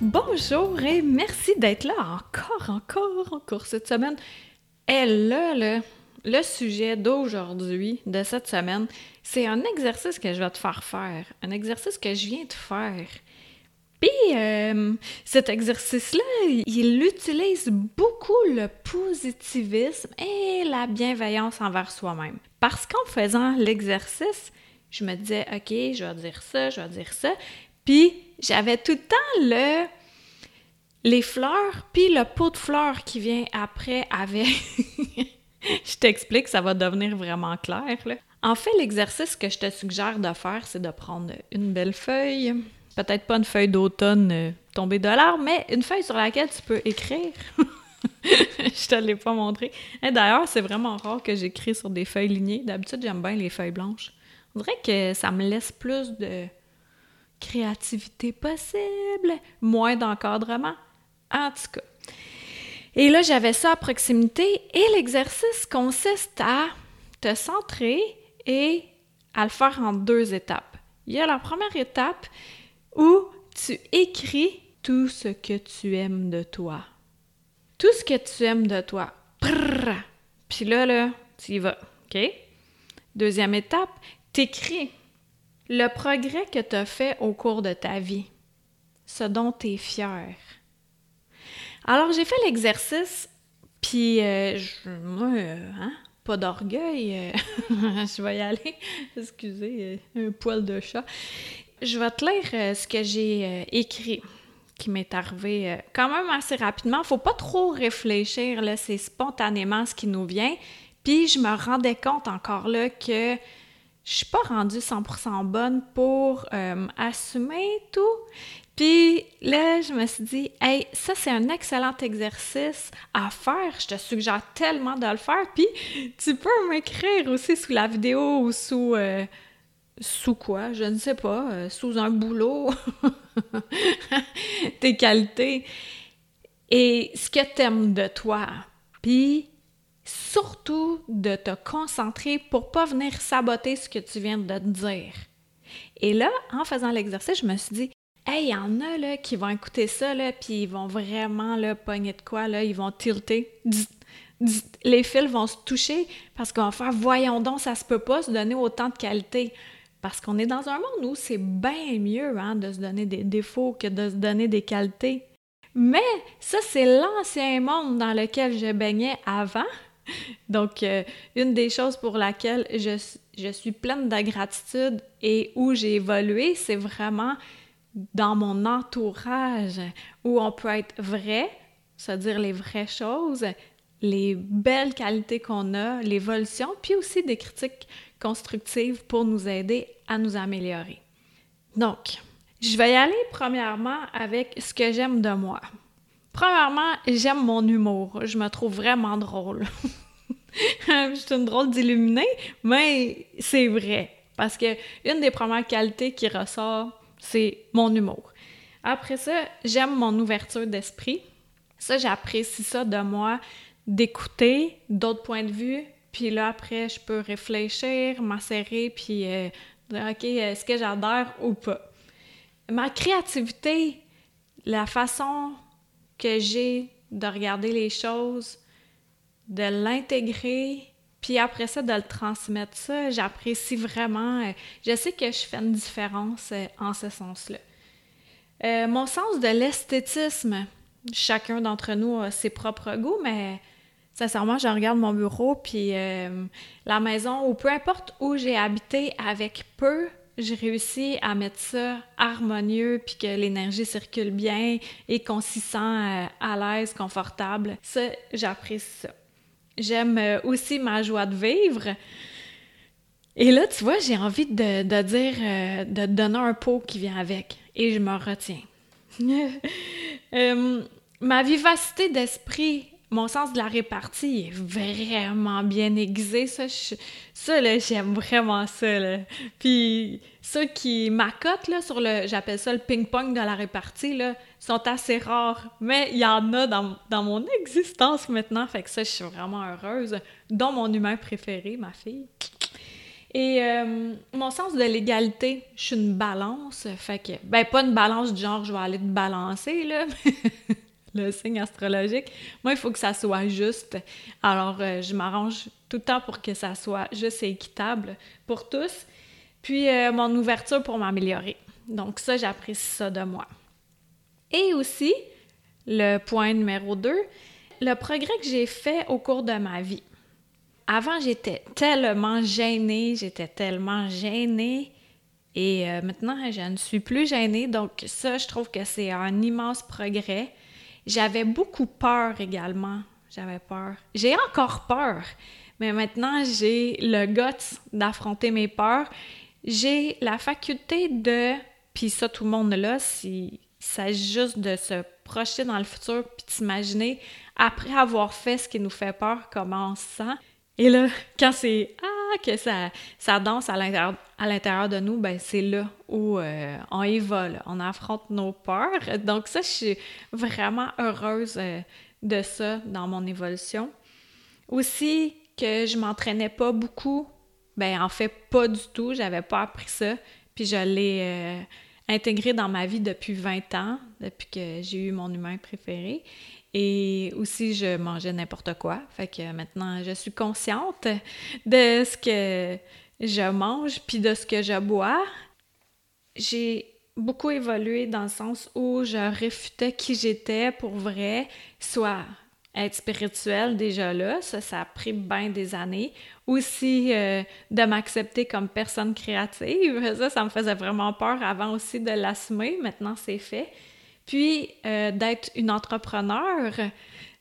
Bonjour et merci d'être là encore, encore, encore cette semaine. Et là, le, le sujet d'aujourd'hui, de cette semaine, c'est un exercice que je vais te faire faire. Un exercice que je viens de faire. Puis, euh, cet exercice-là, il utilise beaucoup le positivisme et la bienveillance envers soi-même. Parce qu'en faisant l'exercice, je me disais, OK, je vais dire ça, je vais dire ça. Puis, j'avais tout le temps le les fleurs, puis le pot de fleurs qui vient après avec... je t'explique, ça va devenir vraiment clair. En fait, l'exercice que je te suggère de faire, c'est de prendre une belle feuille, peut-être pas une feuille d'automne euh, tombée de l'arbre, mais une feuille sur laquelle tu peux écrire. je te l'ai pas montré. D'ailleurs, c'est vraiment rare que j'écris sur des feuilles lignées. D'habitude, j'aime bien les feuilles blanches. On dirait que ça me laisse plus de créativité possible, moins d'encadrement. En tout cas. Et là, j'avais ça à proximité et l'exercice consiste à te centrer et à le faire en deux étapes. Il y a la première étape où tu écris tout ce que tu aimes de toi. Tout ce que tu aimes de toi. Puis là, là, tu y vas. OK? Deuxième étape, t'écris le progrès que tu as fait au cours de ta vie, ce dont tu es fier. Alors, j'ai fait l'exercice, puis euh, euh, hein, pas d'orgueil, euh, je vais y aller. Excusez, un poil de chat. Je vais te lire ce que j'ai écrit qui m'est arrivé quand même assez rapidement. Faut pas trop réfléchir, c'est spontanément ce qui nous vient. Puis je me rendais compte encore que je suis pas rendue 100% bonne pour assumer tout. Puis là, je me suis dit, hey, ça c'est un excellent exercice à faire. Je te suggère tellement de le faire. Puis tu peux m'écrire aussi sous la vidéo ou sous. Euh, sous quoi? Je ne sais pas. Euh, sous un boulot. Tes qualités. Et ce que tu aimes de toi. Puis surtout de te concentrer pour pas venir saboter ce que tu viens de te dire. Et là, en faisant l'exercice, je me suis dit, Hey, il y en a là, qui vont écouter ça, là, puis ils vont vraiment là, pogner de quoi, là, ils vont tilter. Les fils vont se toucher parce qu'on va faire voyons donc, ça se peut pas se donner autant de qualité. Parce qu'on est dans un monde où c'est bien mieux hein, de se donner des défauts que de se donner des qualités. Mais ça, c'est l'ancien monde dans lequel je baignais avant. Donc, euh, une des choses pour laquelle je, je suis pleine de gratitude et où j'ai évolué, c'est vraiment dans mon entourage où on peut être vrai, c'est-à-dire les vraies choses, les belles qualités qu'on a, l'évolution, puis aussi des critiques constructives pour nous aider à nous améliorer. Donc, je vais y aller premièrement avec ce que j'aime de moi. Premièrement, j'aime mon humour. Je me trouve vraiment drôle. je suis une drôle d'illuminée, mais c'est vrai. Parce que une des premières qualités qui ressort c'est mon humour. Après ça, j'aime mon ouverture d'esprit. Ça, j'apprécie ça de moi, d'écouter d'autres points de vue. Puis là, après, je peux réfléchir, m'asserrer, puis euh, dire, OK, est-ce que j'adore ou pas? Ma créativité, la façon que j'ai de regarder les choses, de l'intégrer, puis après ça, de le transmettre, ça, j'apprécie vraiment. Euh, je sais que je fais une différence euh, en ce sens-là. Euh, mon sens de l'esthétisme, chacun d'entre nous a ses propres goûts, mais sincèrement, je regarde mon bureau, puis la maison, ou peu importe où j'ai habité avec peu, j'ai réussi à mettre ça harmonieux, puis que l'énergie circule bien et qu'on s'y sent à l'aise, confortable. Ça, j'apprécie ça. J'aime euh, aussi ma joie de vivre. Et là, tu vois, j'ai envie de, dire, euh, de donner un pot qui vient avec. Et je me retiens. Euh, ma vivacité d'esprit, mon sens de la répartie est vraiment bien aiguisé. Ça, là, j'aime vraiment ça. Là. Puis ceux qui m'accotent là, sur le, j'appelle ça le ping-pong de la répartie, sont assez rares. Mais il y en a dans, dans, mon existence maintenant. Fait que ça, je suis vraiment heureuse. Dont mon humain préféré, ma fille. Et euh, mon sens de l'égalité, je suis une balance. Fait que, ben, pas une balance du genre, je vais aller te balancer, là. le signe astrologique. Moi, il faut que ça soit juste. Alors, euh, je m'arrange tout le temps pour que ça soit juste et équitable pour tous. Puis, euh, mon ouverture pour m'améliorer. Donc, ça, j'apprécie ça de moi. Et aussi, le point numéro 2, le progrès que j'ai fait au cours de ma vie. Avant, j'étais tellement gênée, j'étais tellement gênée. Et euh, maintenant, je ne suis plus gênée. Donc, ça, je trouve que c'est un immense progrès. J'avais beaucoup peur également. J'avais peur. J'ai encore peur. Mais maintenant, j'ai le guts d'affronter mes peurs. J'ai la faculté de, puis ça, tout le monde l'a, s'il s'agit juste de se projeter dans le futur puis s'imaginer, après avoir fait ce qui nous fait peur, comment on se sent. Et là, quand c'est ah que ça, ça danse à l'intérieur, de nous, ben c'est là où euh, on y on affronte nos peurs. Donc ça, je suis vraiment heureuse euh, de ça dans mon évolution. Aussi que je m'entraînais pas beaucoup, ben en fait pas du tout, j'avais pas appris ça, puis je l'ai euh, intégré dans ma vie depuis 20 ans, depuis que j'ai eu mon humain préféré. Et aussi, je mangeais n'importe quoi. Fait que maintenant, je suis consciente de ce que je mange puis de ce que je bois. J'ai beaucoup évolué dans le sens où je réfutais qui j'étais pour vrai, soit être spirituel déjà là, ça, ça a pris bien des années. Aussi, euh, de m'accepter comme personne créative, ça, ça me faisait vraiment peur avant aussi de l'assumer. Maintenant, c'est fait. Puis euh, d'être une entrepreneur,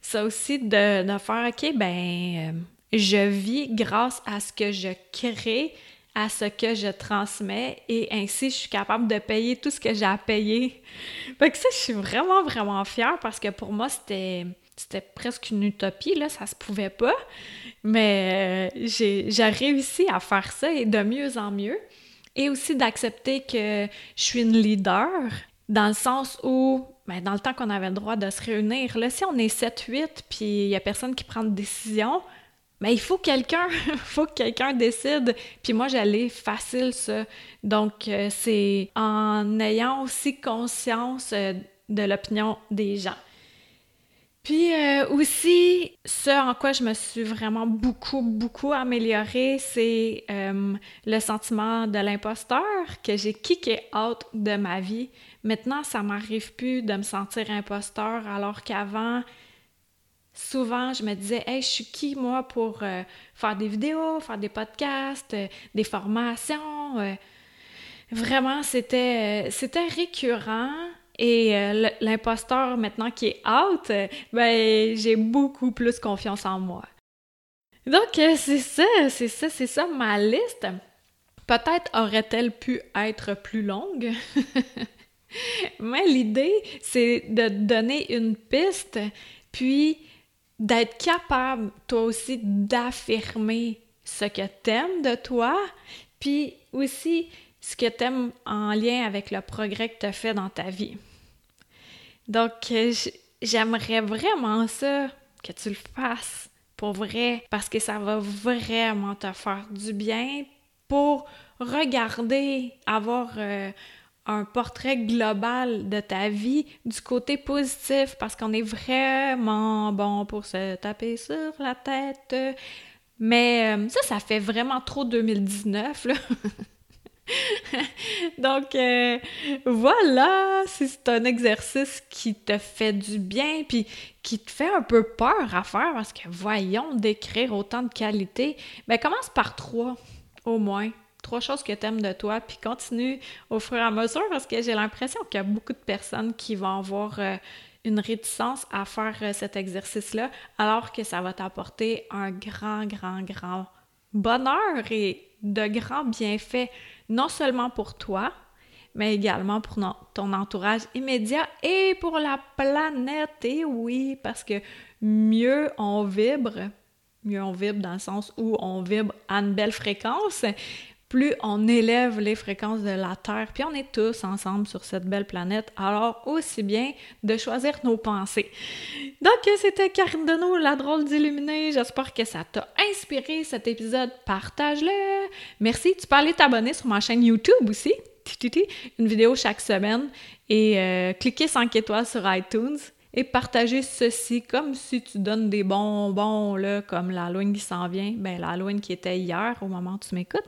ça aussi de, de faire, OK, ben, euh, je vis grâce à ce que je crée, à ce que je transmets et ainsi je suis capable de payer tout ce que j'ai à payer. Fait que ça, je suis vraiment, vraiment fière parce que pour moi, c'était c'était presque une utopie, là, ça se pouvait pas. Mais euh, j'ai réussi à faire ça et de mieux en mieux. Et aussi d'accepter que je suis une leader, dans le sens où, ben, dans le temps qu'on avait le droit de se réunir, là, si on est 7-8 puis il n'y a personne qui prend de décision, mais ben, il faut quelqu'un, il faut que quelqu'un décide. Puis moi, j'allais facile, ça. Donc, euh, c'est en ayant aussi conscience euh, de l'opinion des gens. Puis euh, aussi, ce en quoi je me suis vraiment beaucoup, beaucoup améliorée, c'est euh, le sentiment de l'imposteur que j'ai kické out de ma vie. Maintenant, ça m'arrive plus de me sentir imposteur, alors qu'avant, souvent, je me disais, hey, je suis qui, moi, pour euh, faire des vidéos, faire des podcasts, des formations. vraiment, c'était, c'était récurrent. Et euh, l'imposteur, maintenant qui est out, ben, j'ai beaucoup plus confiance en moi. Donc, euh, c'est ça, c'est ça, c'est ça ma liste. Peut-être aurait-elle pu être plus longue. Mais l'idée, c'est de donner une piste, puis d'être capable, toi aussi, d'affirmer ce que t'aimes de toi, puis aussi ce que t'aimes en lien avec le progrès que tu as fait dans ta vie. Donc, euh, j'aimerais vraiment ça, que tu le fasses pour vrai, parce que ça va vraiment te faire du bien pour regarder, avoir euh, un portrait global de ta vie du côté positif, parce qu'on est vraiment bon pour se taper sur la tête. Mais euh, ça, ça fait vraiment trop 2019, là. Donc, euh, voilà, si c'est un exercice qui te fait du bien, puis qui te fait un peu peur à faire, parce que voyons, d'écrire autant de qualité, ben commence par trois, au moins. Trois choses que tu aimes de toi, puis continue au fur et à mesure, parce que j'ai l'impression qu'il y a beaucoup de personnes qui vont avoir euh, une réticence à faire euh, cet exercice-là, alors que ça va t'apporter un grand, grand, grand bonheur et de grands bienfaits non seulement pour toi, mais également pour ton entourage immédiat et pour la planète. Et oui, parce que mieux on vibre, mieux on vibre dans le sens où on vibre à une belle fréquence, plus on élève les fréquences de la Terre, puis on est tous ensemble sur cette belle planète, alors aussi bien de choisir nos pensées. Donc, c'était Karine Deneau, la drôle d'illuminée. J'espère que ça t'a inspiré cet épisode. Partage-le. Merci. Tu peux aller t'abonner sur ma chaîne YouTube aussi. Une vidéo chaque semaine. Et euh, cliquer 5 étoiles sur iTunes et partager ceci comme si tu donnes des bonbons, là, comme l'Halloween qui s'en vient. Ben, l'Halloween qui était hier au moment où tu m'écoutes.